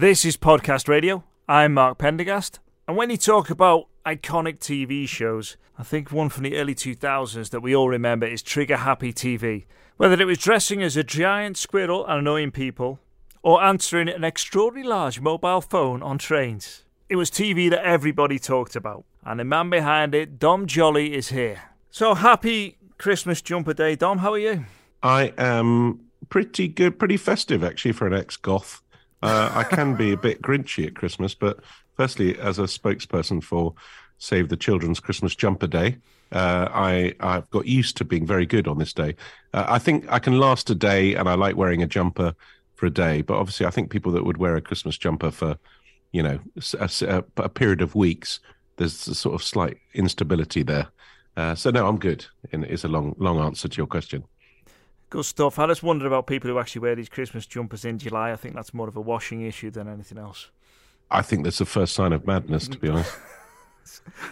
This is Podcast Radio. I'm Mark Pendergast. And when you talk about iconic TV shows, I think one from the early 2000s that we all remember is Trigger Happy TV. Whether it was dressing as a giant squirrel and annoying people, or answering an extraordinarily large mobile phone on trains. It was TV that everybody talked about. And the man behind it, Dom Jolly, is here. So happy Christmas jumper day, Dom. How are you? I am pretty good, pretty festive actually for an ex goth. Uh, I can be a bit grinchy at Christmas, but firstly, as a spokesperson for Save the Children's Christmas Jumper Day, uh, I I've got used to being very good on this day. Uh, I think I can last a day, and I like wearing a jumper for a day. But obviously, I think people that would wear a Christmas jumper for, you know, a, a period of weeks, there's a sort of slight instability there. Uh, so no, I'm good. It's a long long answer to your question. Good stuff. I just wondered about people who actually wear these Christmas jumpers in July. I think that's more of a washing issue than anything else. I think that's the first sign of madness, to be honest.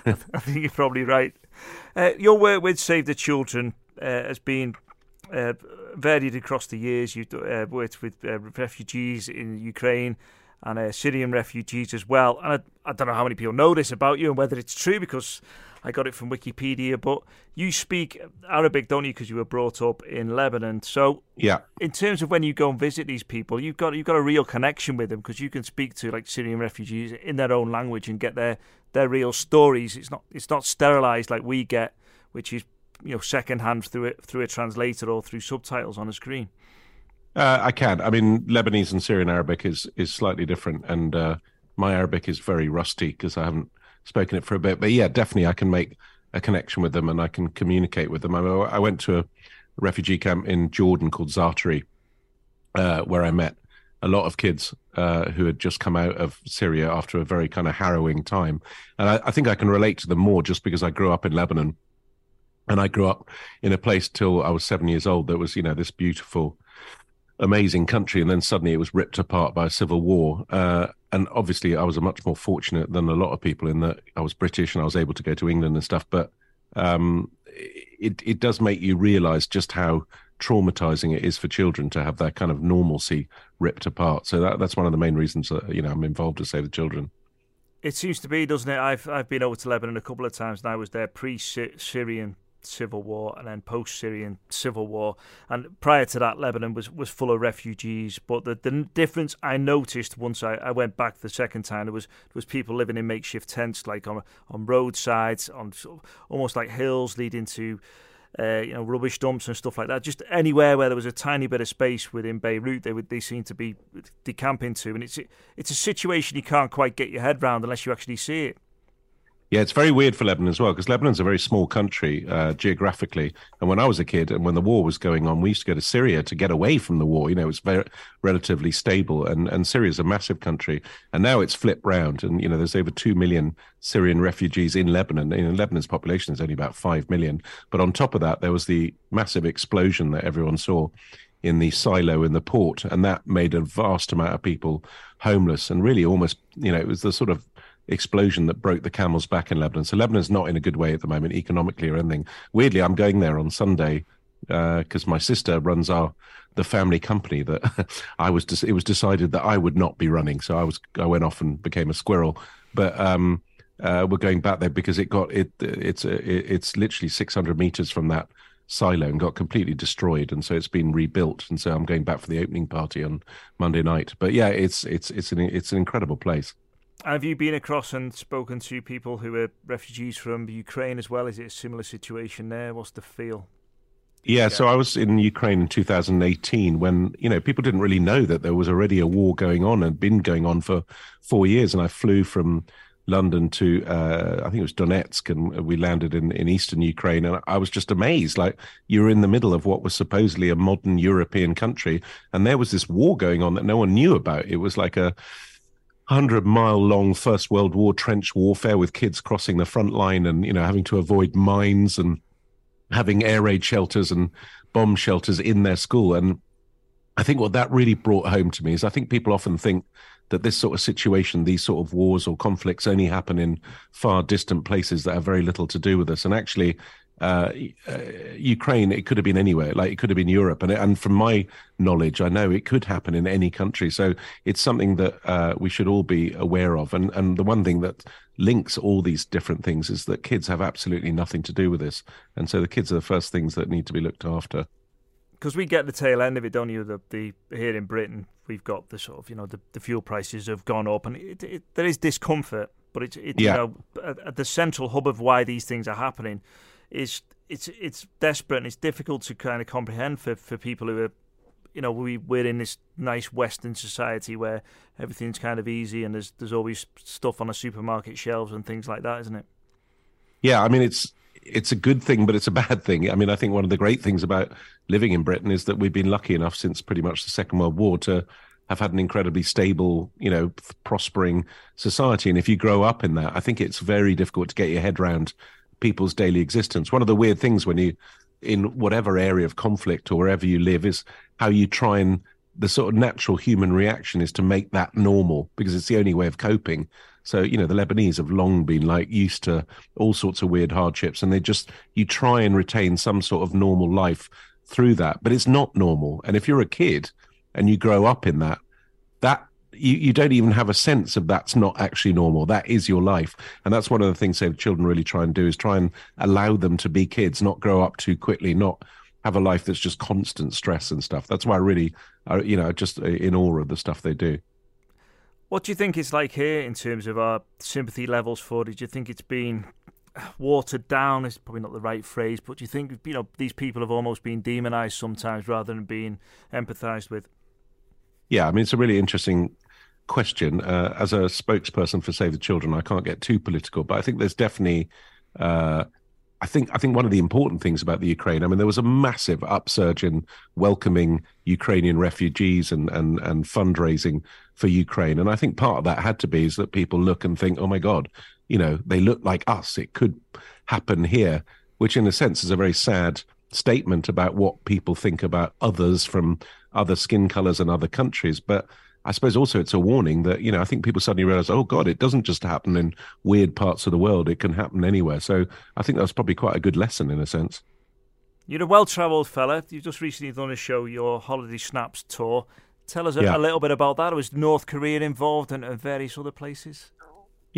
I think you're probably right. Uh, your work with Save the Children uh, has been uh, varied across the years. You've uh, worked with uh, refugees in Ukraine and uh, Syrian refugees as well. And I, I, don't know how many people know this about you and whether it's true because I got it from Wikipedia. But you speak Arabic, don't you? Because you were brought up in Lebanon. So yeah, in terms of when you go and visit these people, you've got you've got a real connection with them because you can speak to like Syrian refugees in their own language and get their their real stories. It's not it's not sterilized like we get, which is you know secondhand through it through a translator or through subtitles on a screen. Uh, I can. I mean, Lebanese and Syrian Arabic is is slightly different, and uh, my Arabic is very rusty because I haven't spoken it for a bit. But yeah, definitely, I can make a connection with them and I can communicate with them. I, I went to a refugee camp in Jordan called Zaatari, uh, where I met a lot of kids uh, who had just come out of Syria after a very kind of harrowing time. And I, I, think I can relate to them more just because I grew up in Lebanon. And I grew up in a place till I was seven years old that was, you know, this beautiful, amazing country. And then suddenly it was ripped apart by a civil war. Uh, and obviously, I was a much more fortunate than a lot of people in that I was British and I was able to go to England and stuff. But um, it, it does make you realize just how traumatizing it is for children to have that kind of normalcy ripped apart. So that, that's one of the main reasons that you know I'm involved to save the children. It seems to be, doesn't it? I've I've been over to Lebanon a couple of times, and I was there pre-Syrian civil war and then post-Syrian civil war. And prior to that, Lebanon was, was full of refugees. But the, the difference I noticed once I, I went back the second time, was was people living in makeshift tents, like on on roadsides, on sort of almost like hills leading to. Uh, you know, rubbish dumps and stuff like that. Just anywhere where there was a tiny bit of space within Beirut, they would they seem to be decamping to, and it's it's a situation you can't quite get your head around unless you actually see it. Yeah, it's very weird for Lebanon as well because Lebanon's a very small country uh, geographically. And when I was a kid and when the war was going on, we used to go to Syria to get away from the war. You know, it was very relatively stable, and and Syria's a massive country. And now it's flipped round, and you know, there's over two million Syrian refugees in Lebanon. You know, Lebanon's population is only about five million, but on top of that, there was the massive explosion that everyone saw in the silo in the port, and that made a vast amount of people homeless and really almost, you know, it was the sort of explosion that broke the camel's back in Lebanon. So Lebanon's not in a good way at the moment, economically or anything. Weirdly, I'm going there on Sunday because uh, my sister runs our the family company that I was. it was decided that I would not be running, so I was. I went off and became a squirrel. But um, uh, we're going back there because it got it. It's it, it's literally 600 meters from that silo and got completely destroyed and so it's been rebuilt and so I'm going back for the opening party on Monday night but yeah it's it's it's an it's an incredible place have you been across and spoken to people who are refugees from Ukraine as well? Is it a similar situation there? What's the feel? Yeah, yeah, so I was in Ukraine in 2018 when, you know, people didn't really know that there was already a war going on and been going on for four years. And I flew from London to, uh, I think it was Donetsk, and we landed in, in eastern Ukraine. And I was just amazed. Like, you're in the middle of what was supposedly a modern European country. And there was this war going on that no one knew about. It was like a, hundred mile long First World War trench warfare with kids crossing the front line and you know having to avoid mines and having air raid shelters and bomb shelters in their school. And I think what that really brought home to me is I think people often think that this sort of situation, these sort of wars or conflicts only happen in far distant places that have very little to do with us. And actually, uh, uh, Ukraine, it could have been anywhere. Like it could have been Europe, and and from my knowledge, I know it could happen in any country. So it's something that uh, we should all be aware of. And and the one thing that links all these different things is that kids have absolutely nothing to do with this, and so the kids are the first things that need to be looked after. Because we get the tail end of it, don't you? The, the here in Britain, we've got the sort of you know the, the fuel prices have gone up, and it, it, there is discomfort. But it's it, yeah. you know at, at the central hub of why these things are happening is it's it's desperate and it's difficult to kind of comprehend for, for people who are you know we we're in this nice western society where everything's kind of easy and there's there's always stuff on the supermarket shelves and things like that isn't it? Yeah i mean it's it's a good thing but it's a bad thing. I mean i think one of the great things about living in britain is that we've been lucky enough since pretty much the second world war to have had an incredibly stable you know prospering society. And if you grow up in that i think it's very difficult to get your head around people's daily existence. One of the weird things when you, in whatever area of conflict or wherever you live, is how you try and the sort of natural human reaction is to make that normal because it's the only way of coping. So, you know, the Lebanese have long been like used to all sorts of weird hardships and they just, you try and retain some sort of normal life through that, but it's not normal. And if you're a kid and you grow up in that, that you, you don't even have a sense of that's not actually normal. That is your life. And that's one of the things that children really try and do is try and allow them to be kids, not grow up too quickly, not have a life that's just constant stress and stuff. That's why I really, uh, you know, just in awe of the stuff they do. What do you think it's like here in terms of our sympathy levels for? Do you think it's been watered down? Is probably not the right phrase, but do you think you know these people have almost been demonized sometimes rather than being empathized with? Yeah, I mean it's a really interesting question. Uh, as a spokesperson for Save the Children, I can't get too political, but I think there's definitely. Uh, I think I think one of the important things about the Ukraine, I mean, there was a massive upsurge in welcoming Ukrainian refugees and and and fundraising for Ukraine, and I think part of that had to be is that people look and think, oh my God, you know, they look like us. It could happen here, which in a sense is a very sad statement about what people think about others from other skin colors and other countries, but I suppose also it's a warning that, you know, I think people suddenly realize, oh God, it doesn't just happen in weird parts of the world. It can happen anywhere. So I think that's probably quite a good lesson in a sense. You're a well travelled fella. You've just recently done a show, your Holiday Snaps tour. Tell us a, yeah. a little bit about that. Was North Korea involved and, and various other places?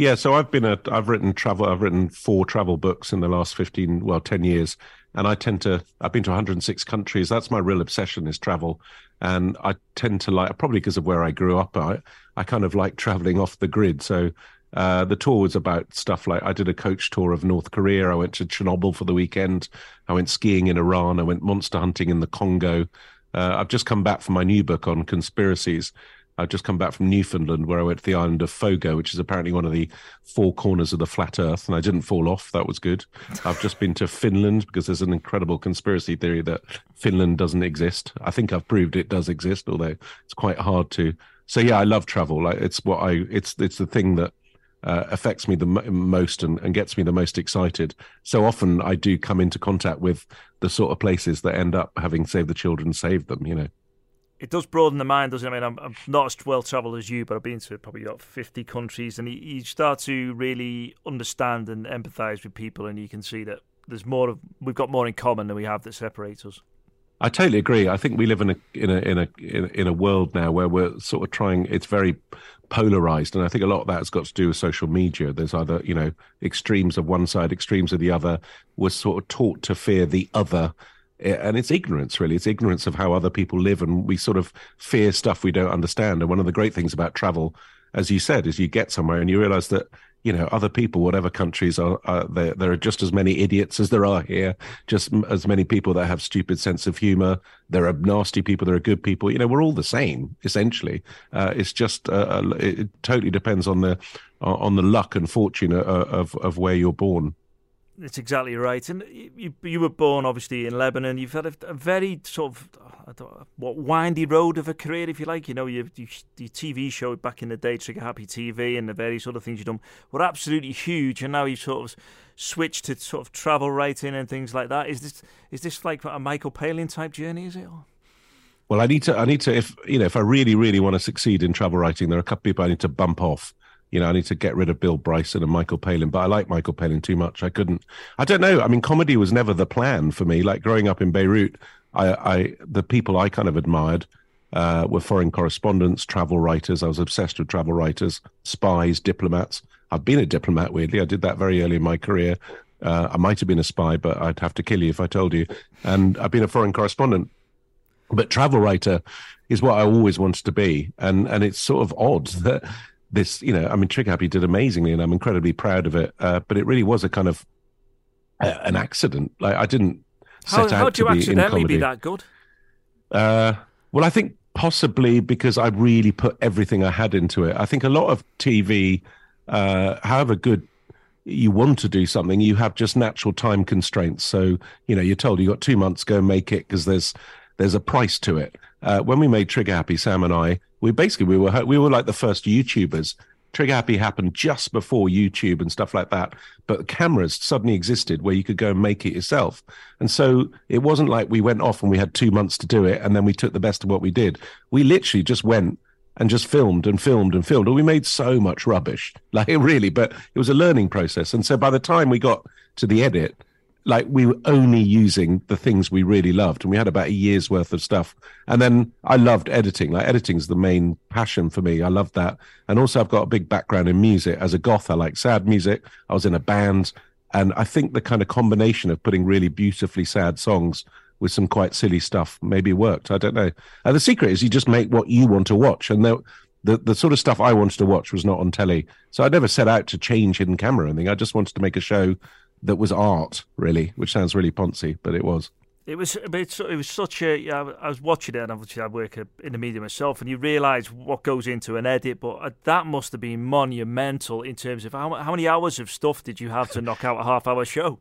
Yeah, so I've been a I've written travel I've written four travel books in the last 15 well 10 years and I tend to I've been to 106 countries that's my real obsession is travel and I tend to like probably because of where I grew up. I I kind of like traveling off the grid. So uh, the tour was about stuff like I did a coach tour of North Korea. I went to Chernobyl for the weekend. I went skiing in Iran. I went monster hunting in the Congo. Uh, I've just come back from my new book on conspiracies. I've just come back from Newfoundland, where I went to the island of Fogo, which is apparently one of the four corners of the flat Earth, and I didn't fall off. That was good. I've just been to Finland because there's an incredible conspiracy theory that Finland doesn't exist. I think I've proved it does exist, although it's quite hard to. So yeah, I love travel. Like it's what I it's it's the thing that uh, affects me the m- most and, and gets me the most excited. So often I do come into contact with the sort of places that end up having Save the Children saved them. You know it does broaden the mind, doesn't it? I mean, I'm, I'm not as well travelled as you, but I've been to probably about 50 countries, and you, you start to really understand and empathise with people, and you can see that there's more of we've got more in common than we have that separates us. I totally agree. I think we live in a in a in a in a world now where we're sort of trying. It's very polarized, and I think a lot of that has got to do with social media. There's either you know extremes of one side, extremes of the other. We're sort of taught to fear the other and it's ignorance really. It's ignorance of how other people live and we sort of fear stuff we don't understand. And one of the great things about travel as you said is you get somewhere and you realize that you know other people whatever countries are, are there there are just as many idiots as there are here just as many people that have stupid sense of humor. There are nasty people there are good people. You know we're all the same essentially. Uh, it's just uh, uh it totally depends on the on the luck and fortune of of, of where you're born it's exactly right. And you, you were born, obviously, in Lebanon. You've had a, a very sort of what windy road of a career, if you like. You know, your, your, your TV show back in the day, Trigger Happy TV, and the various other things you've done were absolutely huge. And now you've sort of switched to sort of travel writing and things like that. Is this is this like a Michael Palin type journey? Is it? Well, I need to. I need to. If you know, if I really, really want to succeed in travel writing, there are a couple of people I need to bump off you know, I need to get rid of Bill Bryson and Michael Palin, but I like Michael Palin too much. I couldn't. I don't know. I mean, comedy was never the plan for me. Like growing up in Beirut, I, I the people I kind of admired uh, were foreign correspondents, travel writers. I was obsessed with travel writers, spies, diplomats. I've been a diplomat. Weirdly, I did that very early in my career. Uh, I might have been a spy, but I'd have to kill you if I told you. And I've been a foreign correspondent. But travel writer is what I always wanted to be, and and it's sort of odd that this, you know, I mean, Trigger Happy did amazingly, and I'm incredibly proud of it. Uh, but it really was a kind of uh, an accident. Like I didn't set how, out how to do you be accidentally be that good? Uh, well, I think possibly because I really put everything I had into it. I think a lot of TV, uh, however good you want to do something, you have just natural time constraints. So you know, you're told you have got two months, go make it because there's there's a price to it. Uh, when we made Trigger Happy, Sam and I, we basically we were we were like the first YouTubers. Trigger Happy happened just before YouTube and stuff like that, but cameras suddenly existed where you could go and make it yourself. And so it wasn't like we went off and we had two months to do it and then we took the best of what we did. We literally just went and just filmed and filmed and filmed. And we made so much rubbish, like really, but it was a learning process. And so by the time we got to the edit, like we were only using the things we really loved and we had about a year's worth of stuff. And then i loved editing. Like editing's the main passion for me. I love that. And also i've got a big background in music. As a goth i like sad music. I was in a band. And i think the kind of combination of putting really beautifully sad songs with some quite silly stuff maybe worked. I don't know. And the secret is you just make what you want to watch. And the, the the sort of stuff I wanted to watch was not on telly, so I never set out to change hidden camera or anything. I just wanted to make a show that was art, really, which sounds really poncy, but it was. It was, it was such a. I was watching it, and obviously I work in the media myself, and you realise what goes into an edit. But uh, that must have been monumental in terms of how how many hours of stuff did you have to knock out a half hour show?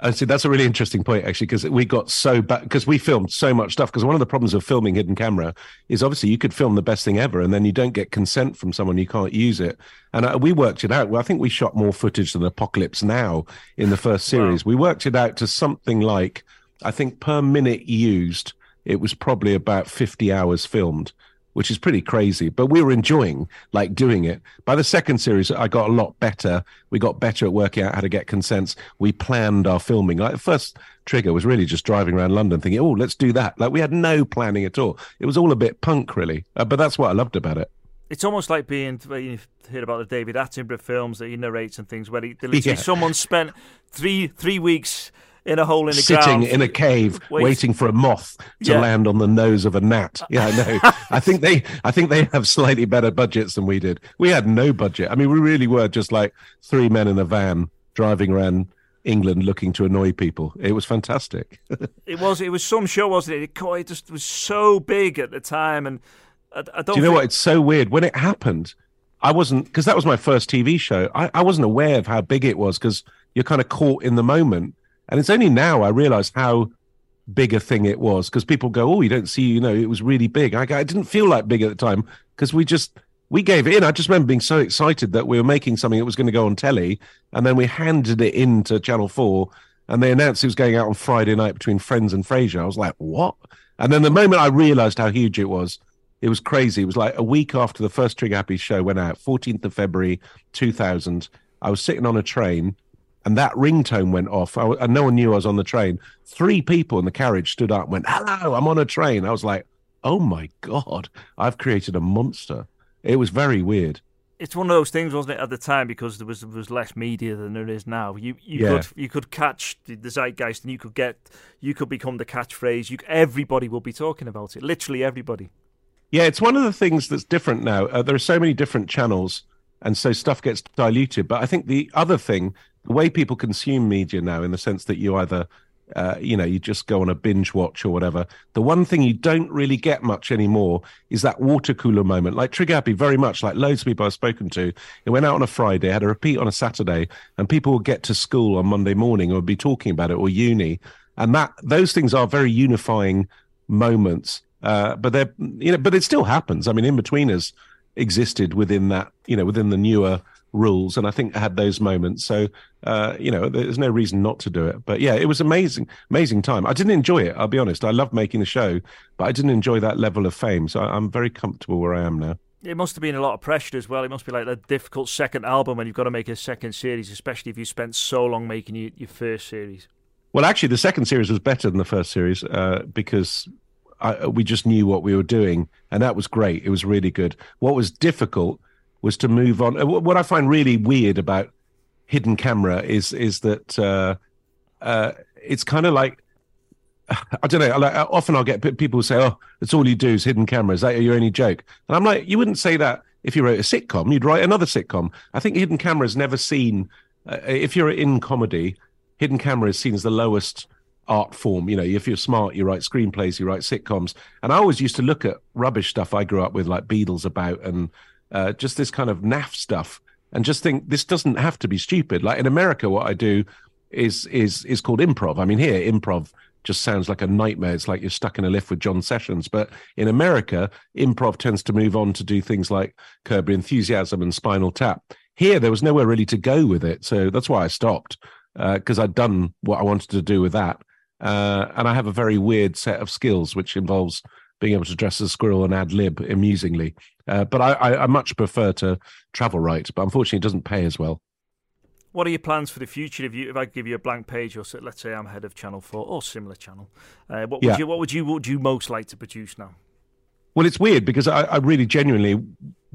And see, that's a really interesting point, actually, because we got so bad because we filmed so much stuff. Because one of the problems of filming hidden camera is obviously you could film the best thing ever, and then you don't get consent from someone, you can't use it. And uh, we worked it out. Well, I think we shot more footage than Apocalypse Now in the first series. We worked it out to something like, I think per minute used, it was probably about 50 hours filmed which is pretty crazy. But we were enjoying like doing it. By the second series, I got a lot better. We got better at working out how to get consents. We planned our filming. Like the first trigger was really just driving around London thinking, oh, let's do that. Like we had no planning at all. It was all a bit punk, really. Uh, but that's what I loved about it. It's almost like being you hear about the David Attenborough films that he narrates and things where he literally Yeah. someone spent three three weeks in a hole in the Sitting ground in a cave, Wait. waiting for a moth to Yeah. land on the nose of a gnat. Yeah, I know. I think they, I think they have slightly better budgets than we did. We had no budget. I mean, we really were just like three men in a van driving around England looking to annoy people. It was fantastic. It was it was some show, wasn't it? It, just was so big at the time, and I, I don't. Do you know think- what? It's so weird. When it happened, I wasn't because that was my first TV show. I, I wasn't aware of how big it was because you're kind of caught in the moment. And it's only now I realize how big a thing it was because people go, "Oh, you don't see," you know, it was really big. I, I didn't feel like big at the time because we just we gave it in. I just remember being so excited that we were making something that was going to go on telly, and then we handed it in to Channel Four, and they announced it was going out on Friday night between Friends and Frasier. I was like, "What?" And then the moment I realized how huge it was, it was crazy. It was like a week after the first Trigger Happy show went out, 14th of February 2000. I was sitting on a train and that ringtone went off. I, and no one knew I was on the train. Three people in the carriage stood up and went, Hello, I'm on a train. I was like, Oh my God, I've created a monster. It was very weird. it's one of those things, wasn't it, at the time because there was there was less media than there is now. You you Yeah. could you could catch the, the zeitgeist, and you could get you could become the catchphrase. You everybody will be talking about it. Literally everybody. Yeah, it's one of the things that's different now. Uh, there are so many different channels, and so stuff gets diluted. But I think the other thing, the way people consume media now, in the sense that you either, uh, you know, you just go on a binge watch or whatever. The one thing you don't really get much anymore is that water cooler moment. Like Trigger Happy, very much like loads of people I've spoken to. It went out on a Friday, had a repeat on a Saturday, and people would get to school on Monday morning or be talking about it or uni, and that those things are very unifying moments. Uh, but they're you know, but it still happens. I mean, Inbetweeners existed within that, you know, within the newer rules, and I think I had those moments. So uh, you know, there's no reason not to do it. But yeah, it was amazing, amazing time. I didn't enjoy it. I'll be honest. I loved making the show, but I didn't enjoy that level of fame. So I'm very comfortable where I am now. It must have been a lot of pressure as well. It must be like a difficult second album when you've got to make a second series, especially if you spent so long making your, your first series. Well, actually, the second series was better than the first series uh, because I, we just knew what we were doing, and that was great. It was really good. What was difficult was to move on. Uh, what I find really weird about hidden camera is is that uh, uh, it's kind of like I don't know. Like, often I'll get people say, "Oh, that's all you do is hidden camera. Is that your only joke?" And I'm like, you wouldn't say that if you wrote a sitcom. You'd write another sitcom. I think hidden camera is never seen. Uh, if you're in comedy, hidden camera is seen as the lowest art form. You know, if you're smart, you write screenplays, you write sitcoms. And I always used to look at rubbish stuff I grew up with, like Beadle's About, and uh, just this kind of naff stuff, and just think this doesn't have to be stupid. Like in America, what I do is is is called improv. I mean, here improv just sounds like a nightmare. It's like you're stuck in a lift with John Sessions. But in America, improv tends to move on to do things like Curb Enthusiasm and Spinal Tap. Here, there was nowhere really to go with it, so that's why I stopped because uh, I'd done what I wanted to do with that. Uh, and I have a very weird set of skills, which involves being able to dress as a squirrel and ad lib amusingly. Uh, but I, I, I, much prefer to travel write, but unfortunately, it doesn't pay as well. What are your plans for the future? If you, if I give you a blank page, or let's say I'm head of Channel Four or similar channel, uh, what would yeah. you, what would you, what would you most like to produce now? Well, it's weird because I, I really genuinely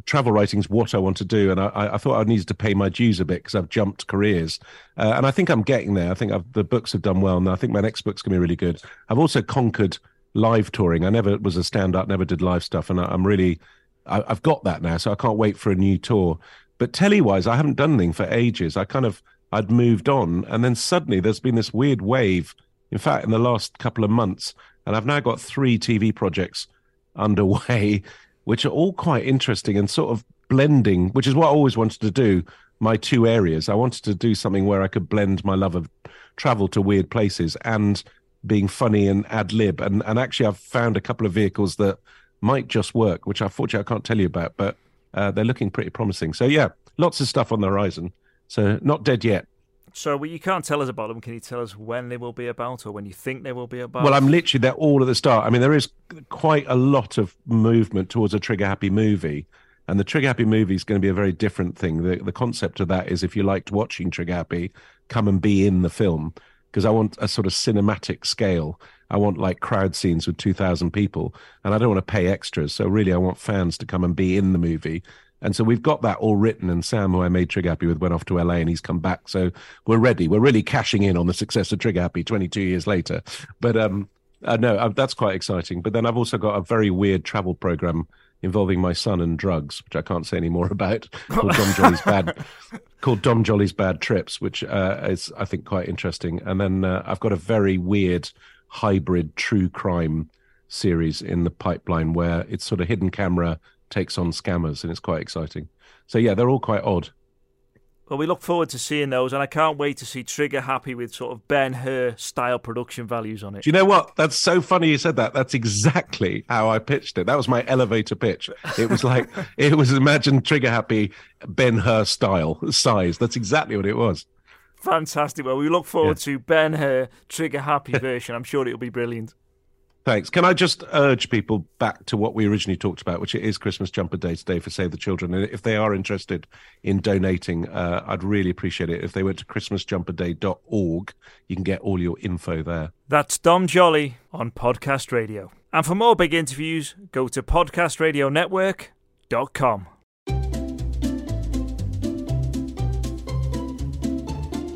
travel writing is what I want to do, and I, I thought I needed to pay my dues a bit because I've jumped careers, uh, and I think I'm getting there. I think I've, the books have done well, and I think my next book's going to be really good. I've also conquered live touring. I never was a stand-up, never did live stuff, and I, am really, I, have got that now, so I can't wait for a new tour. But telly-wise, I haven't done anything for ages. I kind of I'd moved on, and then suddenly there's been this weird wave. In fact, in the last couple of months, and I've now got three TV projects underway which are all quite interesting and sort of blending, which is what I always wanted to do. My two areas. I wanted to do something where I could blend my love of travel to weird places and being funny and ad lib. And and actually, I've found a couple of vehicles that might just work, which unfortunately I can't tell you about, but uh, they're looking pretty promising. So yeah, lots of stuff on the horizon. So not dead yet. So well, you can't tell us about them. Can you tell us when they will be about, or when you think they will be about? Well, I'm literally they're all at the start. I mean, there is quite a lot of movement towards a trigger happy movie, and the trigger happy movie is going to be a very different thing. The the concept of that is if you liked watching trigger happy, come and be in the film because I want a sort of cinematic scale. I want like crowd scenes with 2,000 people, and I don't want to pay extras. So really, I want fans to come and be in the movie and so we've got that all written. And Sam, who I made Trigger Happy with, went off to LA and he's come back. So we're ready. We're really cashing in on the success of Trigger Happy 22 years later. But um, uh, no, uh, that's quite exciting. But then I've also got a very weird travel program involving my son and drugs, which I can't say any more about, called Dom Jolly's Bad, called Dom Jolly's Bad Trips, which uh, is I think quite interesting. And then uh, I've got a very weird hybrid true crime series in the pipeline where it's sort of hidden camera takes on scammers, and it's quite exciting. So yeah, they're all quite odd. Well, we look forward to seeing those, and I can't wait to see Trigger happy with sort of Ben Hur style production values on it. Do you know what? That's so funny you said that. That's exactly how I pitched it. That was my elevator pitch. It was like it was imagine Trigger happy Ben Hur style size. That's exactly what it was. Fantastic. Well, we look forward yeah. to Ben Hur Trigger happy version. I'm sure it'll be brilliant. Thanks. Can I just urge people back to what we originally talked about, which is Christmas Jumper Day today for Save the Children. And if they are interested in donating, uh, I'd really appreciate it. If they went to christmasjumperday.org, you can get all your info there. That's Dom Jolly on Podcast Radio. And for more big interviews, go to podcastradionetwork.com.